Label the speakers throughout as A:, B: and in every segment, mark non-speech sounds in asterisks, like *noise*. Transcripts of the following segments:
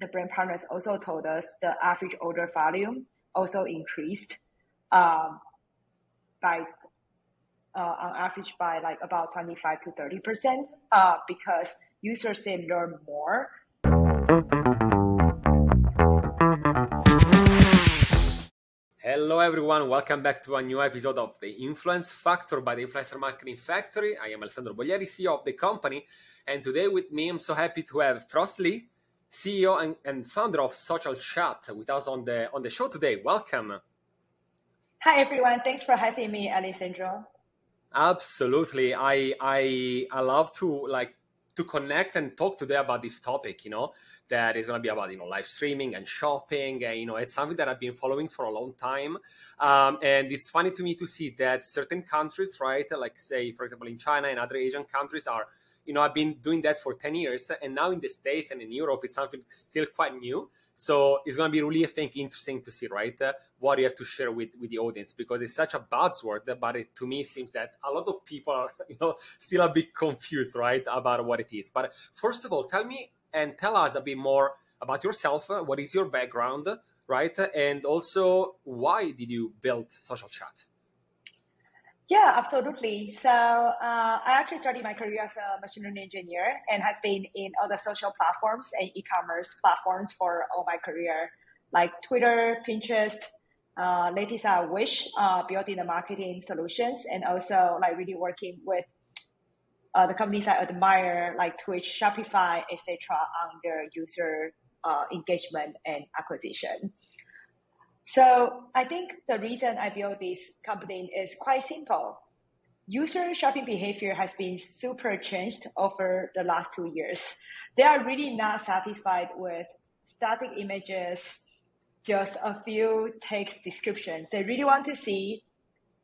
A: the brand partners also told us the average order volume also increased um, by uh, on average by like about 25 to 30 percent uh, because users they learn more.
B: Hello everyone, welcome back to a new episode of the Influence Factor by the Influencer Marketing Factory. I am Alessandro Bogliari, CEO of the company, and today with me I'm so happy to have Frost Li, CEO and, and founder of Social Chat, with us on the on the show today. Welcome.
A: Hi everyone, thanks for having me, Alessandro.
B: Absolutely, I I I love to like to connect and talk today about this topic. You know that is going to be about you know live streaming and shopping. And, you know it's something that I've been following for a long time, um, and it's funny to me to see that certain countries, right, like say for example in China and other Asian countries, are you know, I've been doing that for 10 years. And now in the States and in Europe, it's something still quite new. So it's going to be really, I think, interesting to see, right, uh, what you have to share with, with the audience because it's such a buzzword. But it, to me, seems that a lot of people are, *laughs* you know, still a bit confused, right, about what it is. But first of all, tell me and tell us a bit more about yourself. What is your background, right? And also, why did you build Social Chat?
A: Yeah, absolutely. So uh, I actually started my career as a machine learning engineer and has been in other social platforms and e-commerce platforms for all my career, like Twitter, Pinterest, uh, latest uh, Wish, uh, building the marketing solutions, and also like really working with uh, the companies I admire, like Twitch, Shopify, etc., on their user uh, engagement and acquisition. So I think the reason I built this company is quite simple. User shopping behavior has been super changed over the last two years. They are really not satisfied with static images, just a few text descriptions. They really want to see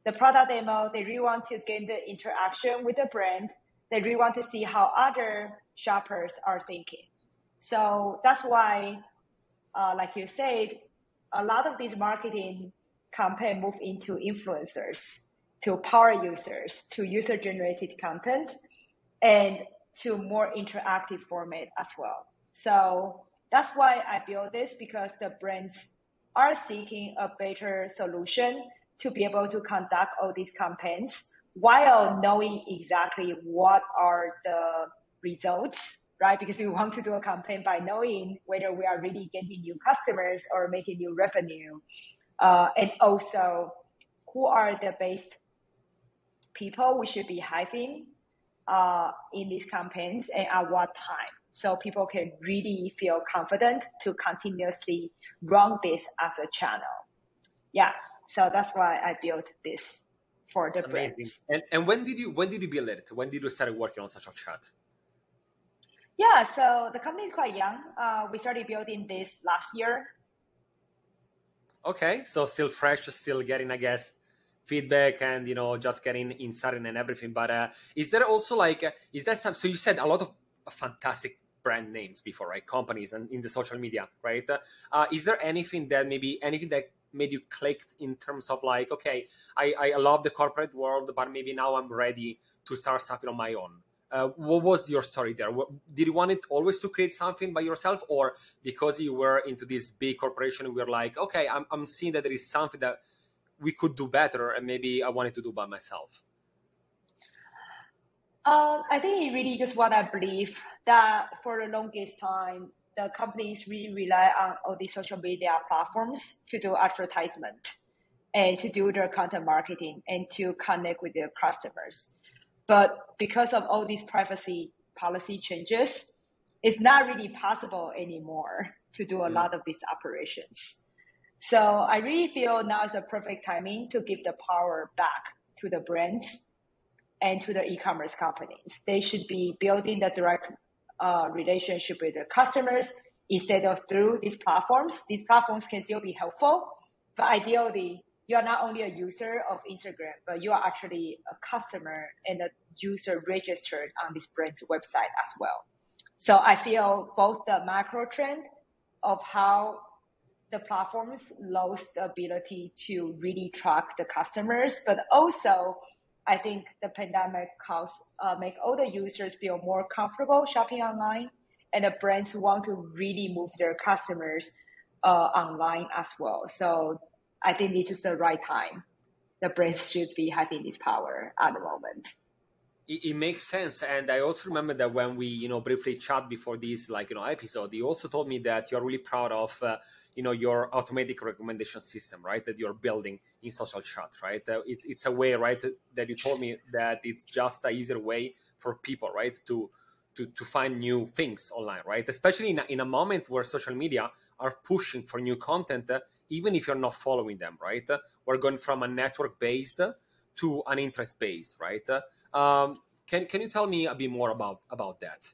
A: the product demo. They really want to gain the interaction with the brand. They really want to see how other shoppers are thinking. So that's why, uh, like you said, a lot of these marketing campaign move into influencers, to power users, to user generated content, and to more interactive format as well. So that's why I built this because the brands are seeking a better solution to be able to conduct all these campaigns while knowing exactly what are the results right? Because we want to do a campaign by knowing whether we are really getting new customers or making new revenue. Uh, and also, who are the best people we should be having uh, in these campaigns and at what time. So people can really feel confident to continuously run this as a channel. Yeah, so that's why I built this for the Amazing. brands.
B: And, and when did you when did you build it? When did you start working on Social Chat?
A: Yeah, so the company is quite young. Uh, we started building this last year.
B: Okay, so still fresh, still getting, I guess, feedback and you know just getting insight and everything. But uh, is there also like, uh, is that some? So you said a lot of fantastic brand names before, right? Companies and in the social media, right? Uh, is there anything that maybe anything that made you clicked in terms of like, okay, I, I love the corporate world, but maybe now I'm ready to start something on my own? Uh, what was your story there? Did you want it always to create something by yourself, or because you were into this big corporation, we were like, okay, I'm, I'm seeing that there is something that we could do better, and maybe I wanted to do by myself?
A: Uh, I think it really just what I believe that for the longest time, the companies really rely on all these social media platforms to do advertisement and to do their content marketing and to connect with their customers. But because of all these privacy policy changes, it's not really possible anymore to do a lot of these operations. So I really feel now is a perfect timing to give the power back to the brands and to the e-commerce companies. They should be building the direct uh, relationship with their customers instead of through these platforms. These platforms can still be helpful, but ideally you are not only a user of Instagram, but you are actually a customer and a user registered on this brand's website as well. So I feel both the macro trend of how the platforms lost the ability to really track the customers, but also I think the pandemic caused uh, make all the users feel more comfortable shopping online and the brands want to really move their customers uh, online as well. So I think this is the right time. The brands should be having this power at the moment.
B: It, it, makes sense, and I also remember that when we, you know, briefly chat before this, like you know, episode, you also told me that you're really proud of, uh, you know, your automatic recommendation system, right? That you're building in social chat, right? Uh, it, it's a way, right, that you told me that it's just a easier way for people, right, to to, to find new things online, right? Especially in a, in a moment where social media are pushing for new content, uh, even if you're not following them, right? We're going from a network based to an interest based, right? Um, can can you tell me a bit more about about that?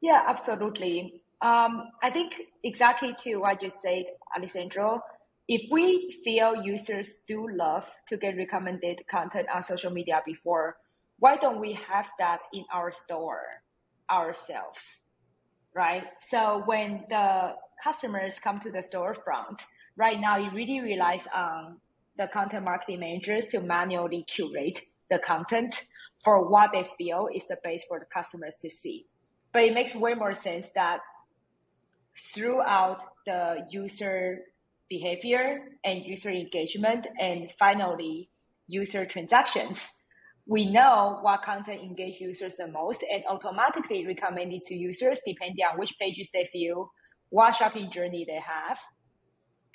A: Yeah, absolutely. Um, I think exactly to what you said, Alessandro. If we feel users do love to get recommended content on social media before why don't we have that in our store ourselves right? So when the customers come to the storefront right now it really relies on the content marketing managers to manually curate the content for what they feel is the base for the customers to see. But it makes way more sense that throughout the user behavior and user engagement and finally user transactions we know what content engage users the most and automatically recommend it to users depending on which pages they view, what shopping journey they have.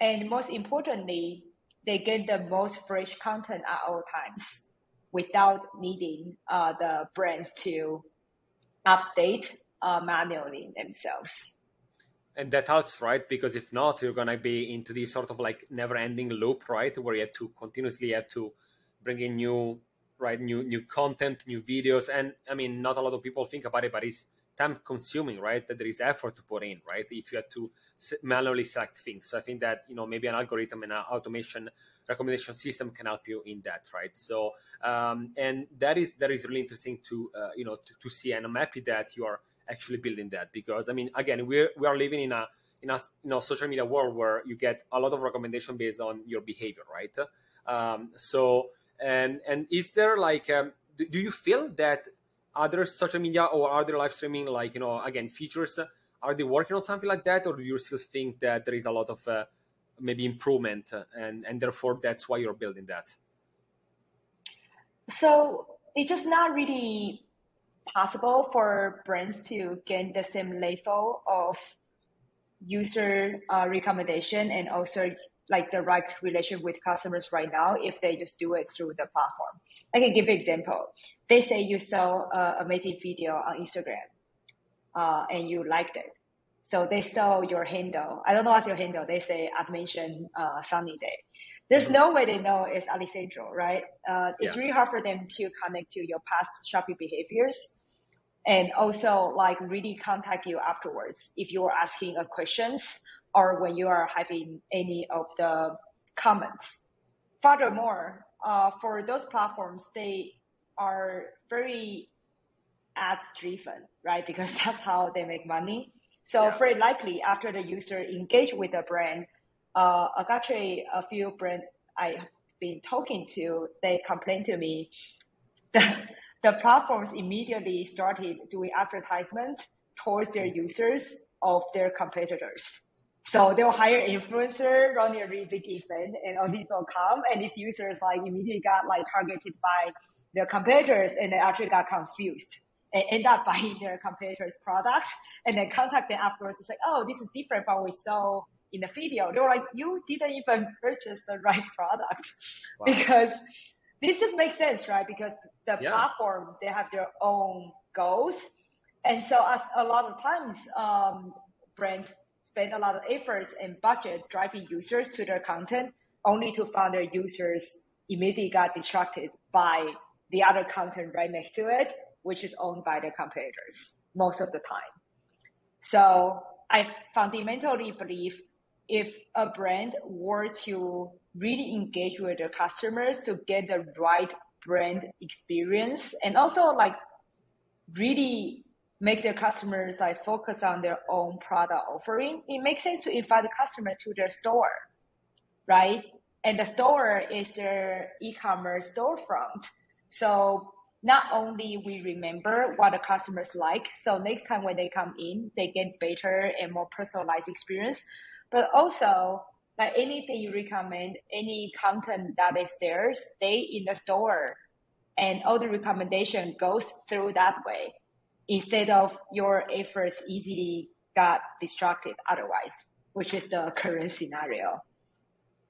A: And most importantly, they get the most fresh content at all times without needing uh, the brands to update uh, manually themselves.
B: And that helps, right? Because if not, you're gonna be into this sort of like never-ending loop, right? Where you have to continuously have to bring in new right? New new content new videos and i mean not a lot of people think about it but it's time consuming right? That there is effort to put in right? If you have to manually select things. So i think that you know maybe an algorithm and an automation recommendation system can help you in that right? So um, and that is that is really interesting to uh, you know to, to see and i'm happy that you are actually building that because i mean again we're we are living in a in a you know social media world where you get a lot of recommendation based on your behavior right? Um, so and and is there like um, do you feel that other social media or other live streaming like you know again features are they working on something like that? Or do you still think that there is a lot of uh, maybe improvement uh, and and therefore that's why you're building that?
A: So it's just not really possible for brands to gain the same level of user uh, recommendation and also like direct relation with customers right now if they just do it through the platform. I can give an example. They say you saw an amazing video on Instagram uh, and you liked it. So they saw your handle. I don't know what's your handle. They say admission uh, sunny day. There's no way they know it's Alessandro, right? Uh, it's yeah. really hard for them to connect to your past shopping behaviors and also like really contact you afterwards if you're asking a questions or when you are having any of the comments. Furthermore, uh, for those platforms, they are very ads driven, right? Because *laughs* that's how they make money. So yeah. very likely after the user engage with the brand, uh, actually a few brand I have been talking to, they complain to me *laughs* that the platforms immediately started doing advertisement towards their users of their competitors. So they'll hire influencer, run a really big event, and all these will come, and these users like immediately got like targeted by their competitors, and they actually got confused and end up *laughs* buying their competitors' product, and then contact them afterwards. It's say, oh, this is different from what we saw in the video. They were like, you didn't even purchase the right product *laughs* wow. because this just makes sense, right? Because the yeah. platform they have their own goals, and so as a lot of times um, brands spend a lot of efforts and budget driving users to their content, only to find their users immediately got distracted by the other content right next to it, which is owned by the competitors most of the time. So I fundamentally believe if a brand were to really engage with their customers to get the right brand experience and also like really make their customers like focus on their own product offering, it makes sense to invite the customer to their store, right? And the store is their e-commerce storefront. So not only we remember what the customers like, so next time when they come in, they get better and more personalized experience, but also like anything you recommend, any content that is there, stay in the store, and all the recommendation goes through that way, instead of your efforts easily got distracted otherwise, which is the *laughs* current scenario.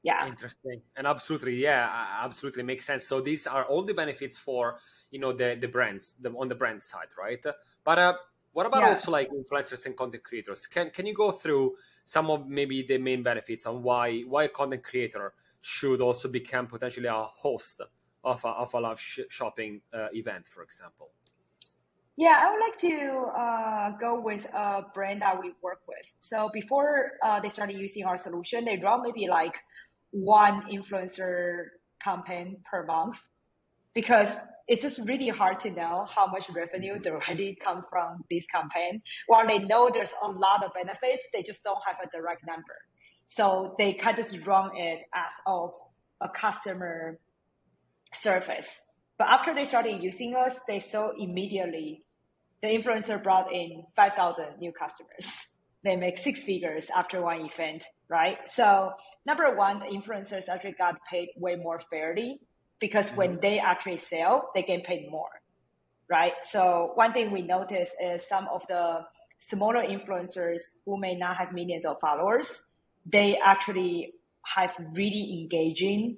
A: Yeah.
B: Interesting. And absolutely yeah absolutely makes sense. So these are all the benefits for you know the the brands the, on the brand side right? But uh, what about yeah. also like influencers and content creators? Can can you go through some of maybe the main benefits on why why a content creator should also become potentially a host of a, of a live sh- shopping uh, event for example
A: yeah, I would like to uh, go with a brand that we work with. So before uh, they started using our solution, they run maybe like one influencer campaign per month because it's just really hard to know how much revenue already come from this campaign. While they know there's a lot of benefits, they just don't have a direct number. So they kind of run it as of a customer service. But after they started using us, they saw immediately the influencer brought in 5,000 new customers they make six figures after one event, right? So number one, the influencers actually got paid way more fairly because when mm-hmm. they actually sell, they get paid more, right? So one thing we notice is some of the smaller influencers who may not have millions of followers, they actually have really engaging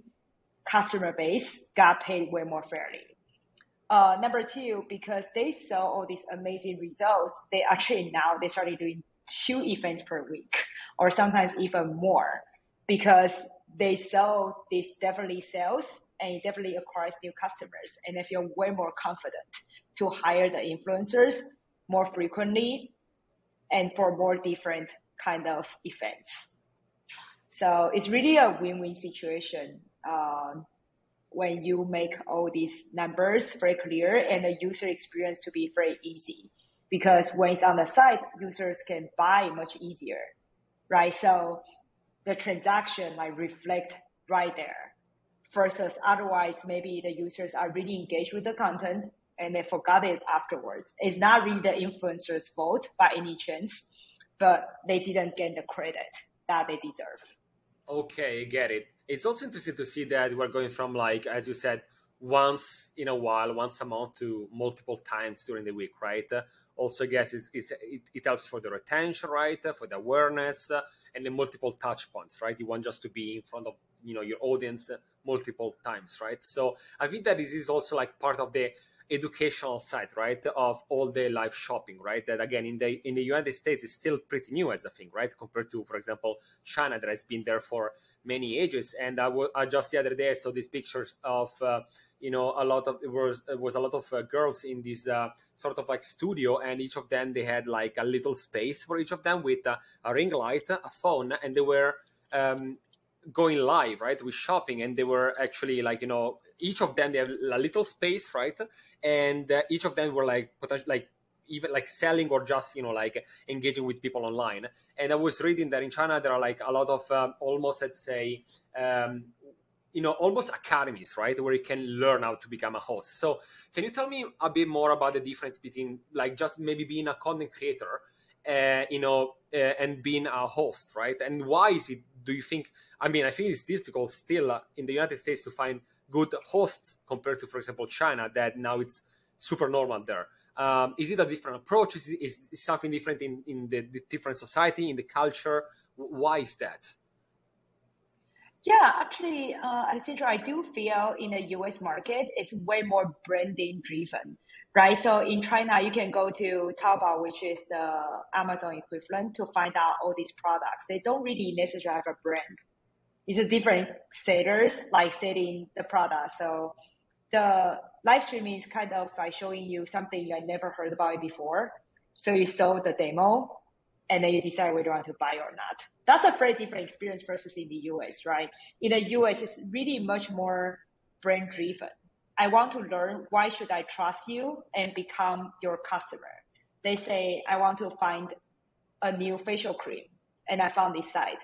A: customer base, got paid way more fairly. Uh, number two, because they saw all these amazing results, they actually now they started doing two events per week or sometimes even more because they sell this definitely sales and it definitely acquires new customers and they feel way more confident to hire the influencers more frequently and for more different kind of events so it's really a win-win situation Um, when you make all these numbers very clear and the user experience to be very easy because when it's on the site, users can buy much easier, right? So the transaction might reflect right there versus otherwise maybe the users are really engaged with the content and they forgot it afterwards. It's not really the influencer's fault by any chance, but they didn't get the credit that they deserve.
B: Okay, get it. It's also interesting to see that we're going from like, as you said, once in a while, once a month to multiple times during the week, right? also I guess it's, it's, it, it, helps for the retention, right? For the awareness uh, and the multiple touch points, right? You want just to be in front of you know your audience multiple times, right? So I think that this is also like part of the educational side, right, of all day live shopping, right? That again in the in the United States is still pretty new as a thing, right, compared to, for example, China that has been there for many ages. And I, w- I just the other day I saw these pictures of uh, you know a lot of it was it was a lot of uh, girls in this uh, sort of like studio, and each of them they had like a little space for each of them with a ring light, a phone, and they were. Um, going live right with shopping and they were actually like you know each of them they have a little space right and uh, each of them were like potentially like even like selling or just you know like engaging with people online. And i was reading that in china there are like a lot of um, almost let's say um, you know almost academies right where you can learn how to become a host. So can you tell me a bit more about the difference between like just maybe being a content creator uh, you know uh, and being a host right? And why is it do you think i mean i think it's difficult still uh, in the united states to find good hosts compared to, for example, China, that now it's super normal there. Um, is it a different approach? Is, is, something different in, in the, the, different society, in the culture? Why is that?
A: Yeah, actually, uh, Alessandro, I do feel in the US market, it's way more branding driven, right? So in China, you can go to Taobao, which is the Amazon equivalent, to find out all these products. They don't really necessarily have a brand it's just different sellers like selling the product. So the live streaming is kind of like showing you something I never heard about before. So you saw the demo and then you decide whether you want to buy or not. That's a very different experience versus in the US, right? In the US, it's really much more brand driven. I want to learn why should I trust you and become your customer. They say I want to find a new facial cream and I found this site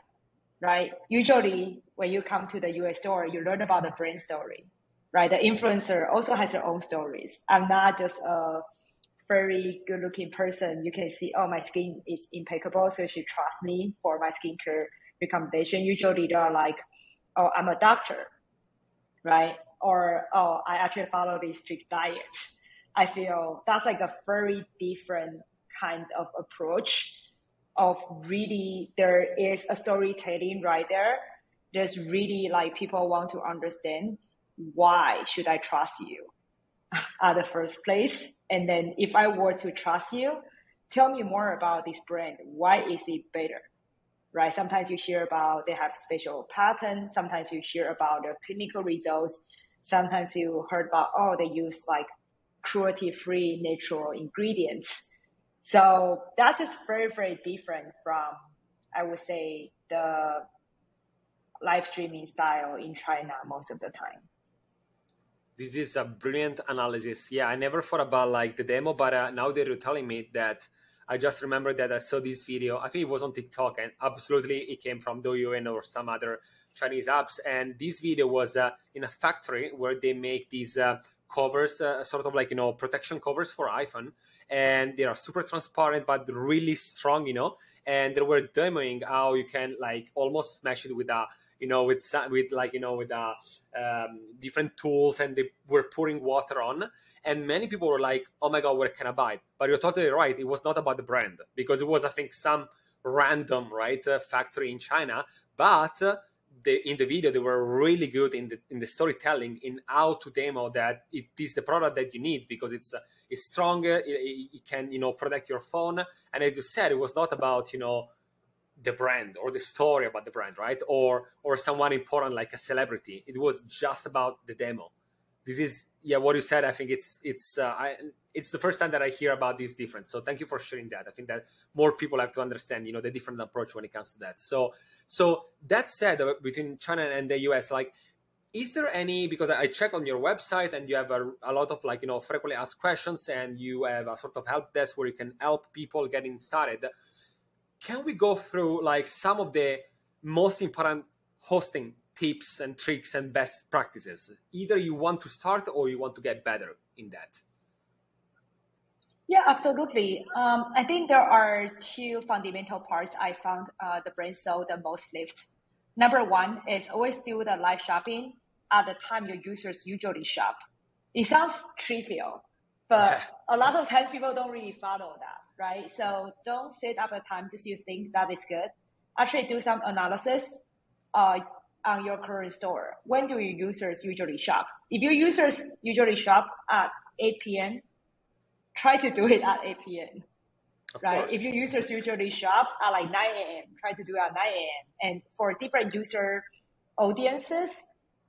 A: right? Usually, when you come to the US store, you learn about the brand story. right? The influencer also has their own stories. I'm not just a very good looking person. You can see, oh, my skin is impeccable, so you should trust me for my skincare recommendation. Usually they are like, oh, I'm a doctor, right? Or, oh, I actually follow this strict diet. I feel that's like a very different kind of approach of really there is a storytelling right there. There's really like people want to understand why should I trust you *laughs* at the first place? And then if I were to trust you, tell me more about this brand. Why is it better? Right? Sometimes you hear about they have special patents. Sometimes you hear about the clinical results. Sometimes you heard about, oh, they use like cruelty free natural ingredients. So that's just very, very different from, I would say, the live streaming style in China most of the time.
B: This is a brilliant analysis. Yeah, I never thought about like the demo, but uh, now that you're telling me that, I just remember that I saw this video. I think it was on TikTok, and absolutely it came from Douyin or some other Chinese apps. And this video was uh, in a factory where they make these uh, covers, uh, sort of like you know protection covers for iPhone, and they are super transparent but really strong, you know. And they were demoing how you can like almost smash it with a you know, with with like you know with uh, um, different tools, and they were pouring water on. And many people were like, "Oh my god, where can I buy it?" But you're totally right. It was not about the brand because it was, I think, some random right uh, factory in China. But uh, the, in the video, they were really good in the in the storytelling in how to demo that it is the product that you need because it's uh, it's stronger. It, it, can you know protect your phone. And as you said, it was not about you know the brand or the story about the brand, right? Or or someone important like a celebrity. It was just about the demo. This is yeah, what you said. I think it's it's uh, I, it's the first time that I hear about this difference. So thank you for sharing that. I think that more people have to understand, you know, the different approach when it comes to that. So so that said, uh, between China and the US, like is there any because i check on your website and you have a, a, lot of like you know frequently asked questions and you have a sort of help desk where you can help people getting started can we go through like some of the most important hosting tips and tricks and best practices? Either you want to start or you want to get better in that.
A: Yeah, absolutely. Um, I think there are two fundamental parts I found uh, the brand saw the most lift. Number one is always do the live shopping at the time your users usually shop. It sounds trivial, but a lot of times people don't really follow that right? So don't set up a time just you think that is good. Actually do some analysis uh, on your current store. When do your users usually shop? If your users usually shop at 8 p.m., try to do it at 8 p.m. Of right? Course. If your users usually shop at like 9 a.m., try to do it at 9 a.m. And for different user audiences,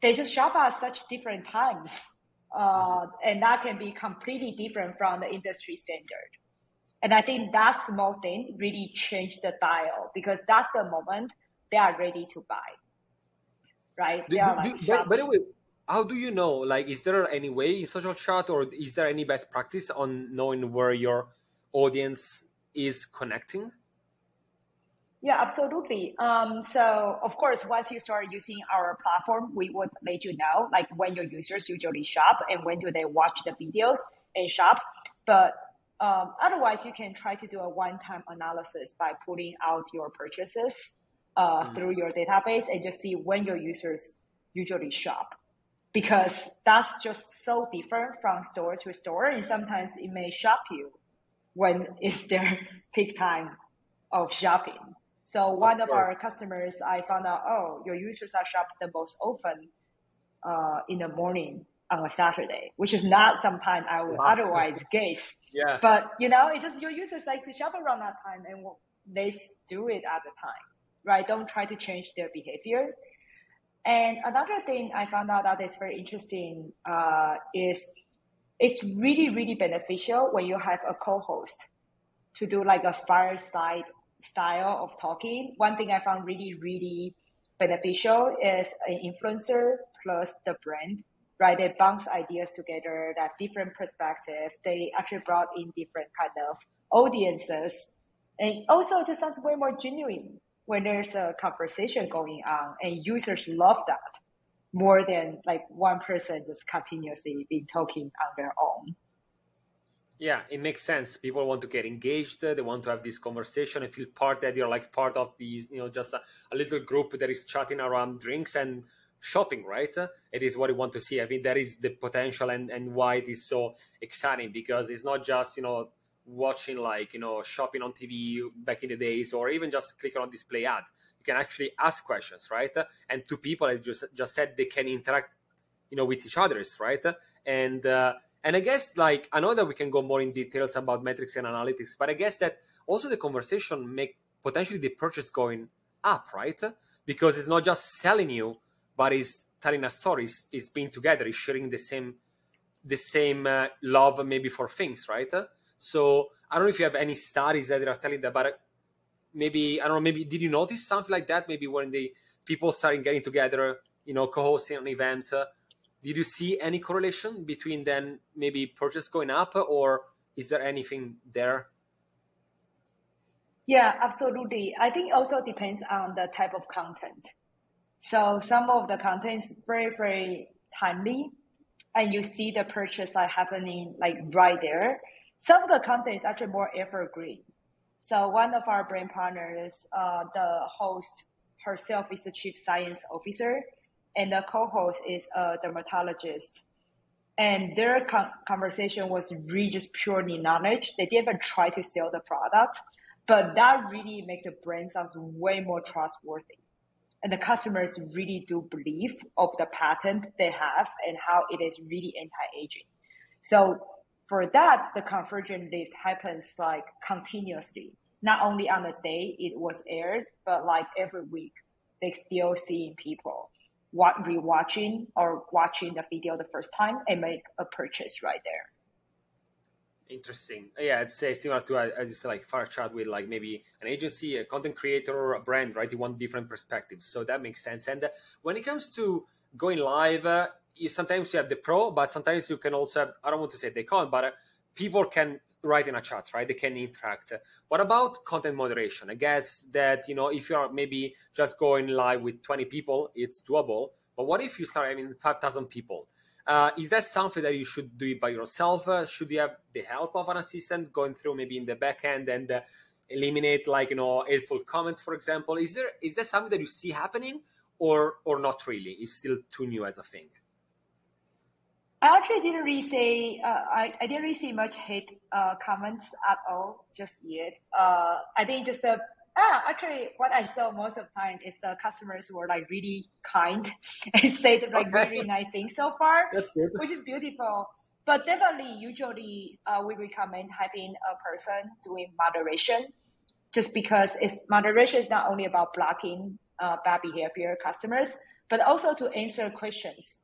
A: they just shop at such different times. Uh, and that can be completely different from the industry standard. And I think that small thing really changed the dial because that's the moment they are ready to buy. Right?
B: Do, like do, by, by, the way, how do you know? Like, is there any way in social chat or is there any best practice on knowing where your audience is connecting?
A: Yeah, absolutely. Um, so, of course, once you start using our platform, we would let you know, like when your users usually shop and when do they watch the videos and shop. But um, otherwise, you can try to do a one-time analysis by pulling out your purchases uh, mm. through your database and just see when your users usually shop. Because that's just so different from store to store, and sometimes it may shock you when *laughs* it's their peak time of shopping. So one of, of our customers, I found out, oh, your users are shopping the most often uh, in the morning on a Saturday, which is not sometime I would wow. otherwise guess.
B: Yeah.
A: But you know, it's just your users like to shop around that time and they do it at the time, right? Don't try to change their behavior. And another thing I found out that is very interesting uh, is it's really, really beneficial when you have a co-host to do like a fireside style of talking. One thing I found really, really beneficial is an influencer plus the brand right? They bounce ideas together, that different perspective. They actually brought in different kind of audiences. And also it just sounds way more genuine when there's a conversation going on and users love that. more than like one person just continuously being talking on their own.
B: Yeah, it makes sense. People want to get engaged. They want to have this conversation and feel part that you're like part of these, you know, just a, a little group that is chatting around drinks and shopping, right? It is what you want to see. I mean, that is the potential and, and why it is so exciting because it's not just, you know, watching like, you know, shopping on TV back in the days or even just clicking on display ad you can actually ask questions, right? And two people, as just just said, they can interact, you know, with each others, right? And uh, and I guess like I know that we can go more in details about metrics and analytics, but I guess that also the conversation make potentially the purchase going up, right? Because it's not just selling you, but it's telling a story. It's, it's being together. It's sharing the same the same uh, love maybe for things, right? So I don't know if you have any studies that are telling that, but maybe I don't know. Maybe did you notice something like that? Maybe when the people started getting together, you know, co-hosting an event. Uh, did you see any correlation between then maybe purchase going up, or is there anything there?
A: Yeah, absolutely. I think also depends on the type of content. So some of the content is very very timely, and you see the purchase like happening like right there. Some of the content is actually more evergreen. So one of our brand partners, uh, the host herself is the chief science officer, and the co-host is a dermatologist. And their con- conversation was really just purely knowledge. They didn't even try to sell the product, but that really makes the brand sounds way more trustworthy. And the customers really do believe of the patent they have and how it is really anti-aging. So for that, the conversion lift happens like continuously, not only on the day it was aired, but like every week. They still seeing people what rewatching or watching the video the first time and make a purchase right there.
B: Interesting. Yeah, it's similar to as you said, like far chat with like maybe an agency, a content creator, or a brand, right? You want different perspectives, so that makes sense. And uh, when it comes to going live, uh, you sometimes you have the pro, but sometimes you can also have, I don't want to say they can't, but uh, people can write in a chat, right? They can interact. What about content moderation? I guess that, you know, if you're maybe just going live with 20 people, it's doable. But what if you start having 5,000 people? Uh, is that something that you should do it by yourself? Uh, should you have the help of an assistant going through maybe in the back end and uh, eliminate like, you know, hateful comments, for example? Is there, is that something that you see happening or, or not really? It's still too new as a thing?
A: I actually didn't really say uh, I, I didn't really see much hate uh, comments at all just yet. Uh, I think just the ah, actually what I saw most of the time is the customers were like really kind *laughs* and said like okay. really nice things so far, which is beautiful. But definitely, usually uh, we recommend having a person doing moderation, just because it's moderation is not only about blocking uh, bad behavior customers, but also to answer questions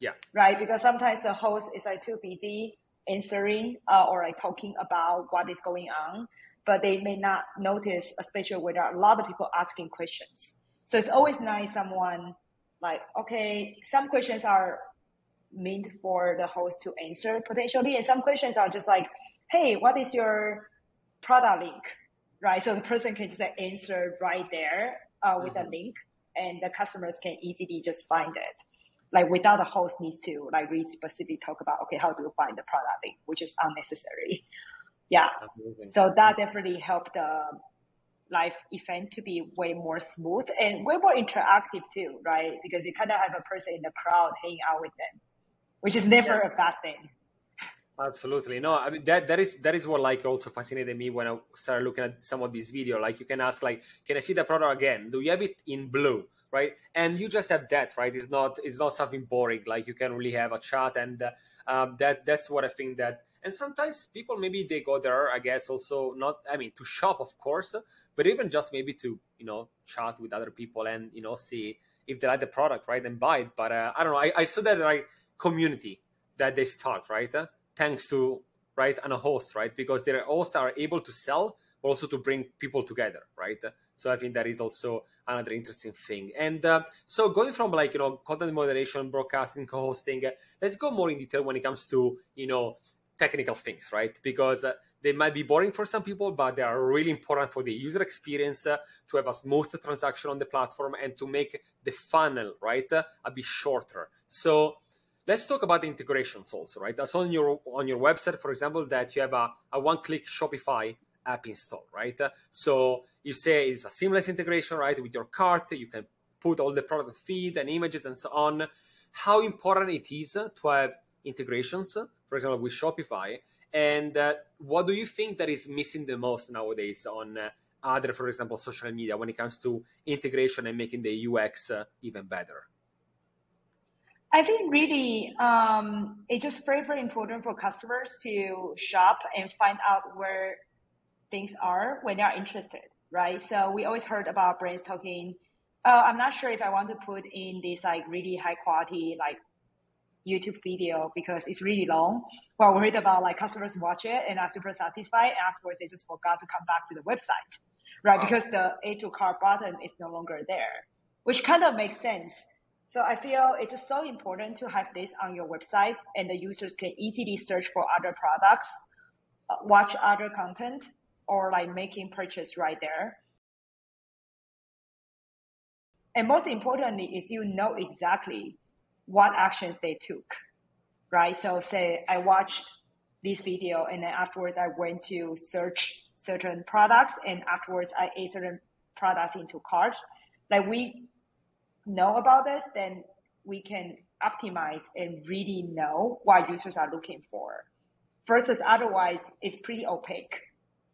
B: yeah.
A: Right. Because sometimes the host is like too busy answering uh, or like talking about what is going on, but they may not notice, especially when there are a lot of people asking questions. So it's always nice someone like, okay, some questions are meant for the host to answer potentially, and some questions are just like, hey, what is your product link? Right. So the person can just answer right there uh, with mm-hmm. a link, and the customers can easily just find it like without the host needs to like really specifically talk about okay how do you find the product link which is unnecessary yeah Amazing. so that definitely helped the live event to be way more smooth and way more interactive too right because you kind of have a person in the crowd hanging out with them which is never yeah. a bad thing
B: Absolutely. No, I mean that that is that is what like also fascinated me when I started looking at some of these video. Like you can ask like, can I see the product again? Do you have it in blue? Right? And you just have that, right? It's not it's not something boring. Like you can really have a chat, and uh, um, that that's what I think that. And sometimes people maybe they go there, I guess, also not. I mean, to shop, of course, but even just maybe to you know chat with other people and you know see if they like the product, right, and buy it. But uh, I don't know. I, I saw that like community that they start, right? thanks to right and a host right because their hosts are able to sell but also to bring people together right so i think that is also another interesting thing and uh, so going from like you know content moderation broadcasting co-hosting uh, let's go more in detail when it comes to you know technical things, right? Because uh, they might be boring for some people, but they are really important for the user experience uh, to have a smooth transaction on the platform and to make the funnel, right, uh, a bit shorter. So let's talk about integrations also, right? That's on your on your website, for example, that you have a, a one-click Shopify app install, right? So you say it's a seamless integration, right, with your cart. You can put all the product feed and images and so on. How important it is to have integrations, for example, with Shopify, and uh, what do you think that is missing the most nowadays on uh, other, for example, social media when it comes to integration and making the UX uh, even better?
A: I think really um, it's just very, very important for customers to shop and find out where things are when they are interested, right? So we always heard about brands talking, oh, I'm not sure if I want to put in this like really high quality like YouTube video because it's really long. We're worried about like customers watch it and are super satisfied. And afterwards, they just forgot to come back to the website, right? Wow. Because the add to cart button is no longer there, which kind of makes sense. So I feel it's just so important to have this on your website and the users can easily search for other products, uh, watch other content, or like making purchase right there. And most importantly is you know exactly what actions they took, right? So say I watched this video and then afterwards I went to search certain products and afterwards I add certain products into cart. Like we know about this, then we can optimize and really know what users are looking for. Versus otherwise, it's pretty opaque,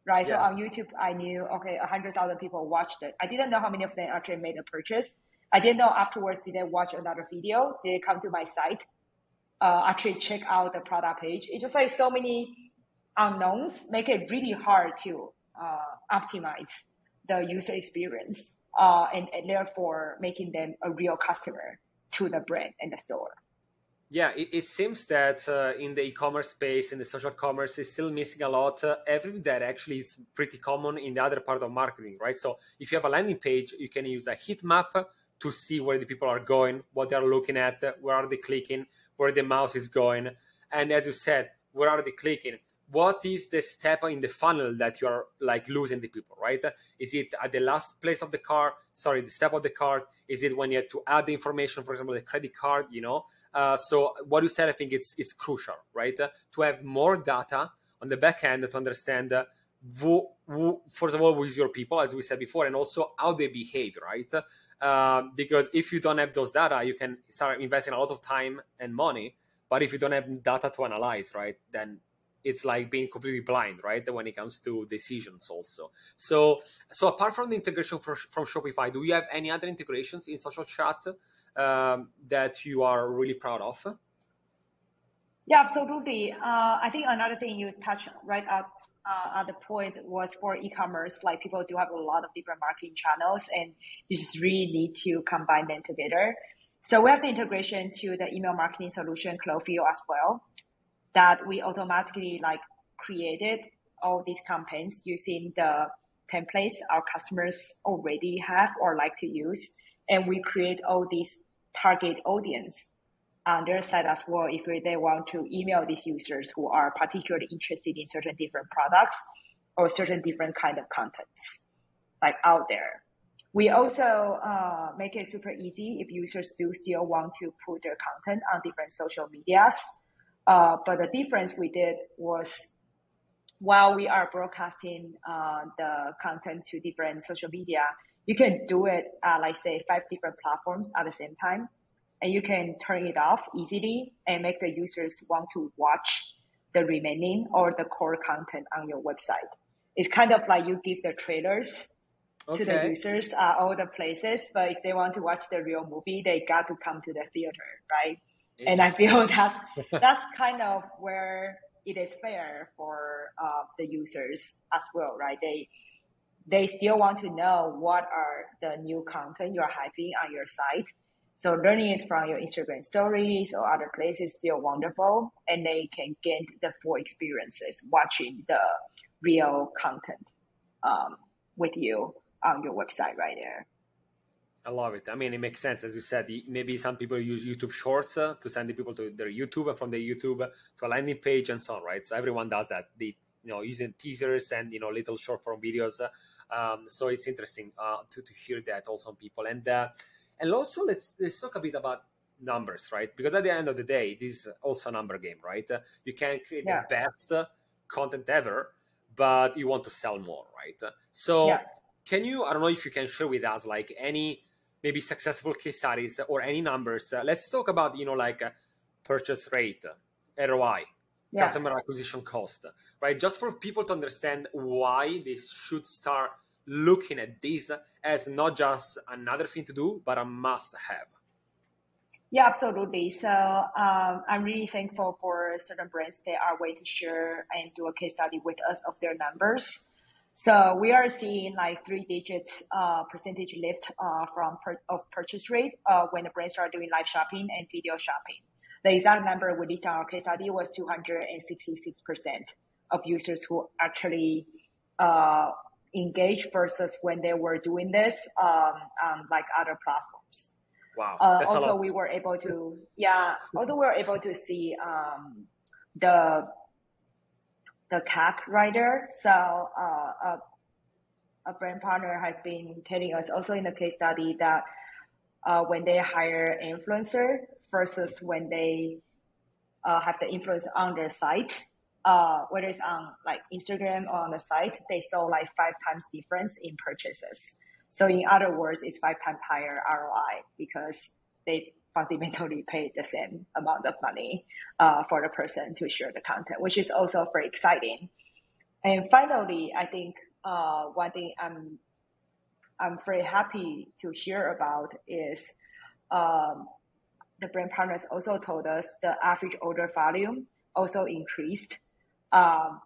A: right? Yeah. So on YouTube, I knew, okay, 100,000 people watched it. I didn't know how many of them actually made a purchase. I didn't know afterwards, did they watch another video? Did they come to my site? Uh, actually check out the product page. It's just like so many unknowns make it really hard to uh, optimize the user experience uh, and, and therefore making them a real customer to the brand and the store.
B: Yeah, it, it seems that uh, in the e-commerce space, in the social commerce, is still missing a lot. Uh, everything that actually is pretty common in the other part of marketing, right? So if you have a landing page, you can use a heat map to see where the people are going, what they are looking at, where are they clicking, where the mouse is going. And as you said, where are they clicking? What is the step in the funnel that you are like losing the people, right? Is it at the last place of the car? Sorry, the step of the card? Is it when you have to add the information, for example, the credit card, you know? Uh, so what you said, I think it's, it's crucial, right? to have more data on the back end to understand uh, who, who, first of all, who is your people, as we said before, and also how they behave, right? Um, because if you don't have those data, you can start investing a lot of time and money. But if you don't have data to analyze, right, then it's like being completely blind, right, when it comes to decisions also. So, so apart from the integration from, from Shopify, do you have any other integrations in social chat um, that you are really proud of?
A: Yeah, absolutely. Uh, I think another thing you touched right at uh, at the point was for e-commerce, like people do have a lot of different marketing channels and you just really need to combine them together. So we have the integration to the email marketing solution Klaviyo as well that we automatically like created all these campaigns using the templates our customers already have or like to use. And we create all these target audience on their side as well if they want to email these users who are particularly interested in certain different products or certain different kind of contents like out there. We also uh, make it super easy if users do still want to put their content on different social medias. Uh, but the difference we did was while we are broadcasting uh, the content to different social media, you can do it, uh, like say five different platforms at the same time and you can turn it off easily and make the users want to watch the remaining or the core content on your website. It's kind of like you give the trailers okay. to the users at all the places, but if they want to watch the real movie, they got to come to the theater, right? And I feel that's *laughs* that's kind of where it is fair for uh, the users as well, right? They they still want to know what are the new content you're having on your site so learning it from your Instagram stories or other places is still wonderful, and they can gain the full experiences watching the real content um, with you on your website right there.
B: I love it. I mean, it makes sense, as you said. Maybe some people use YouTube Shorts uh, to send the people to their YouTube, and from their YouTube to a landing page, and so on, right? So everyone does that. They, you know, using teasers and you know little short form videos. Um, so it's interesting uh, to to hear that also on people, and uh, and also let's let's talk a bit about numbers, right? Because at the end of the day, this is also a number game, right? you can create yeah. the best content ever, but you want to sell more, right? So. Yeah. Can you? I don't know if you can share with us like any maybe successful case studies or any numbers. Uh, let's talk about you know like uh, purchase rate, ROI, yeah. customer acquisition cost, right? Just for people to understand why they should start looking at this as not just another thing to do, but a must have.
A: Yeah, absolutely. So um, I'm really thankful for certain brands that are willing to share and do a case study with us of their numbers. So we are seeing like three digits uh, percentage lift uh, from per- of purchase rate uh, when the brands start doing live shopping and video shopping. The exact number we did on our case study was 266% of users who actually uh, engage versus when they were doing this um, on like other platforms.
B: Wow. Uh,
A: also, we were able to, yeah, also we were able to see um, the the CAC writer. So uh, a, a brand partner has been telling us also in the case study that uh, when they hire influencer versus when they uh, have the influence on their site, uh, whether it's on like Instagram or on the site, they saw like five times difference in purchases. So in other words, it's five times higher ROI because they fundamentally pay the same amount of money uh, for the person to share the content, which is also very exciting. And finally, I think uh, one thing I'm I'm very happy to hear about is um, the brand partners also told us the average order volume also increased um,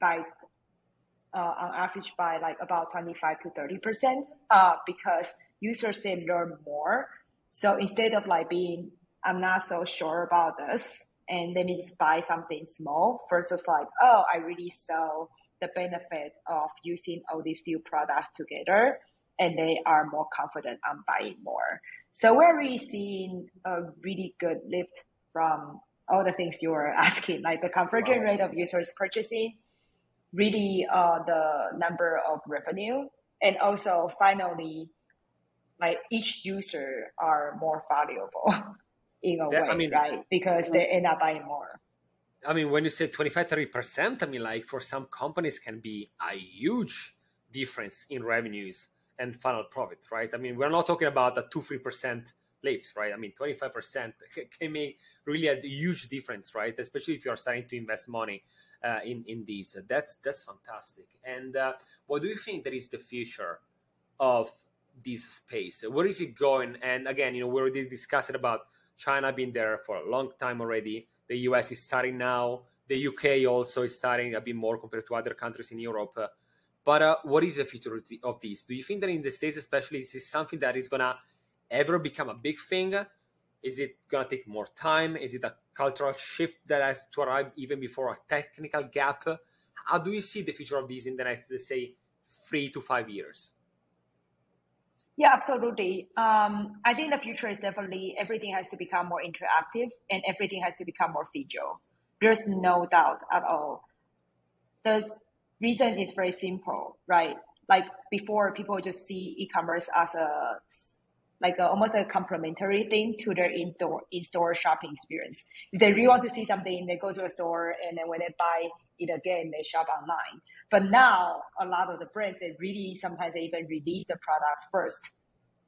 A: by uh, on average by like about 25 to 30 percent uh, because users they learn more so instead of like being, I'm not so sure about this, and let me just buy something small versus like, oh, I really saw the benefit of using all these few products together, and they are more confident on buying more. So we're really seeing a really good lift from all the things you were *laughs* asking, like the conversion wow. rate of users purchasing, really uh, the number of revenue, and also finally like each user are more valuable *laughs* in a yeah, way, I mean, right? Because they end up buying more.
B: I mean, when you say 25, 30%, I mean, like for some companies can be a huge difference in revenues and final profit, right? I mean, we're not talking about a 2 3% lift, right? I mean, 25% *laughs* can make really a huge difference, right? Especially if you're starting to invest money uh, in, in these. That's, that's fantastic. And uh, what do you think that is the future of this space? Where is it going? And again, you know, we already discussed about China being there for a long time already. The US is starting now. The UK also is starting a bit more compared to other countries in Europe. But uh, what is the future of this? Do you think that in the States, especially, this is something that is going to ever become a big thing? Is it going to take more time? Is it a cultural shift that has to arrive even before a technical gap? How do you see the future of this in the next, let's say, three to five years?
A: Yeah, absolutely. Um, I think the future is definitely everything has to become more interactive and everything has to become more visual. There's no doubt at all. The reason is very simple, right? Like before, people just see e-commerce as a like a, almost a complementary thing to their in-store in-store shopping experience. If they really want to see something, they go to a store, and then when they buy it again, they shop online. But now, a lot of the brands they really sometimes they even release the products first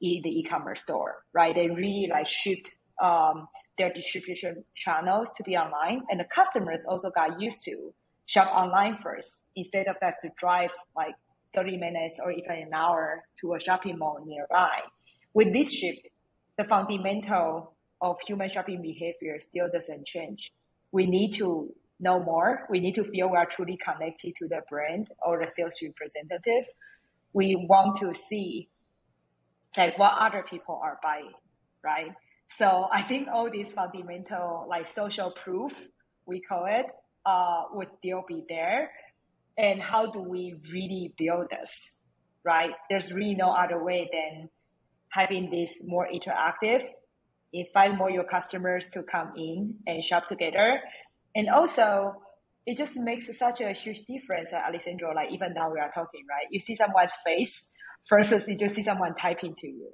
A: in the e-commerce store, right? They really like shift um, their distribution channels to be online, and the customers also got used to shop online first instead of that to drive like 30 minutes or even an hour to a shopping mall nearby with this shift, the fundamental of human shopping behavior still doesn't change. We need to know more. We need to feel we are truly connected to the brand or the sales representative. We want to see like what other people are buying, right? So I think all these fundamental like social proof, we call it, uh, would still be there. And how do we really build this, right? There's really no other way than having this more interactive, invite more your customers to come in and shop together. And also, it just makes such a huge difference, uh, Alessandro. Like even now we are talking, right? You see someone's face *laughs* versus you just see someone typing to you.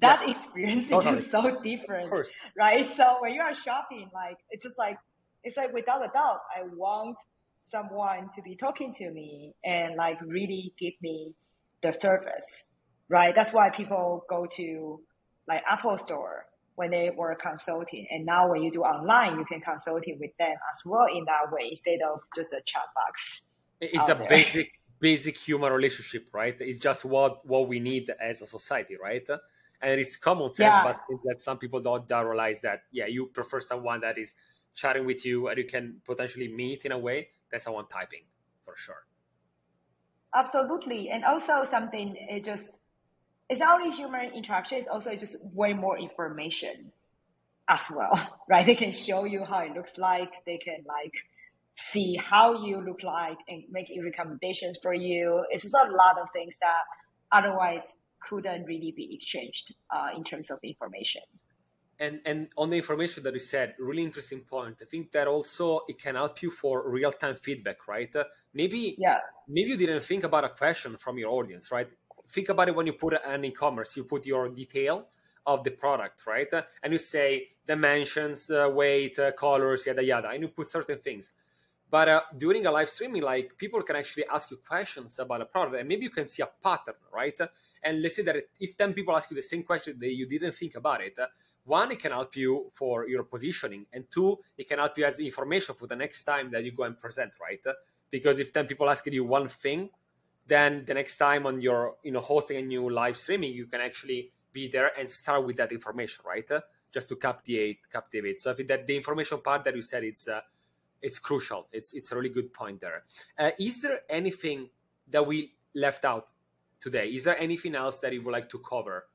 A: That yeah. experience is just so different, right? So when you are shopping, like it's just like it's like without a doubt, I want someone to be talking to me and like really give me the service, right? That's why people go to like Apple Store when they were consulting. And now when you do online, you can consulting with them as well in that way instead of just a chat box.
B: It's a there. basic basic human relationship, right? It's just what what we need as a society, right? And it's common sense, yeah. but that some people don't, don't realize that yeah, you prefer someone that is chatting with you and you can potentially meet in a way than someone typing for sure.
A: Absolutely. And also something it just it's not only human interaction, it's also it's just way more information as well. *laughs* Right? They can show you how it looks like, they can like see how you look like and make recommendations for you. It's just a lot of things that otherwise couldn't really be exchanged uh, in terms of information
B: and and on the information that you said really interesting point i think that also it can help you for real-time feedback right uh, maybe
A: yeah
B: maybe you didn't think about a question from your audience right think about it when you put an e-commerce you put your detail of the product right? Uh, and you say dimensions uh, weight uh, colors yada yada and you put certain things. But uh, during a live streaming like people can actually ask you questions about a product and maybe you can see a pattern right? And let's say that if 10 people ask you the same question that you didn't think about it one, it can help you for your positioning, and two, it can help you as information for the next time that you go and present, right? Because if 10 people asking you one thing, then the next time on your, you know, hosting a new live streaming, you can actually be there and start with that information, right? Just to captivate, captivate. So I think that the information part that you said, it's, uh, it's crucial. It's, it's a really good point there. Uh, is there anything that we left out today? Is there anything else that you would like to cover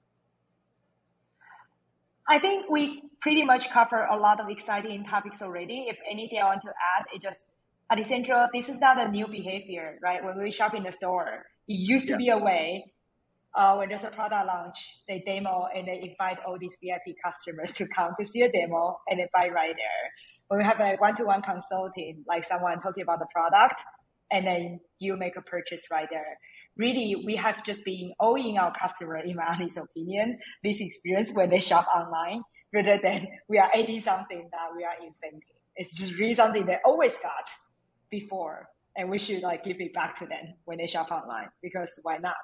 A: I think we pretty much cover a lot of exciting topics already. If anything I want to add, it just at the central, this is not a new behavior, right? When we shop in the store, it used to yeah. be a way uh, when there's a product launch, they demo and they invite all these VIP customers to come to see a demo and they buy right there. When we have a one-to-one consulting, like someone talking about the product, and then you make a purchase right there really we have just been owing our customer, in my *laughs* honest opinion, this experience when they shop online rather than we are adding something that we are inventing. It's just really something they always got before. And we should like give it back to them when they shop online because why not?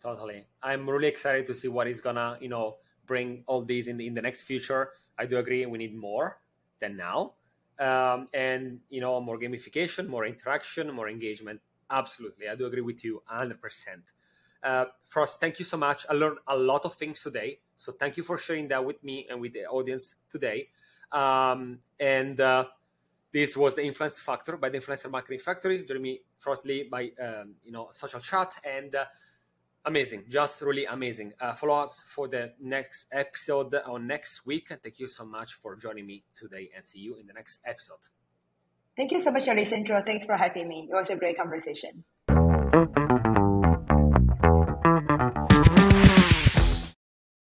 B: Totally. I'm really excited to see what is gonna, you know, bring all these in the, in the next future. I do agree we need more than now. Um, and you know more gamification more interaction more engagement Absolutely. I do agree with you 100%. Uh, Frost, thank you so much. I learned a lot of things today. So thank you for sharing that with me and with the audience today. Um, and uh, this was the Influence Factor by the Influencer Marketing Factory. Jeremy Frost Li by um, you know Social Chat and uh, amazing, just really amazing. Uh, follow us for the next episode on next week. Thank you so much for joining me today. And see you in the next episode.
A: Thank you so much, Alessandro. Thanks for having me. It was a great conversation.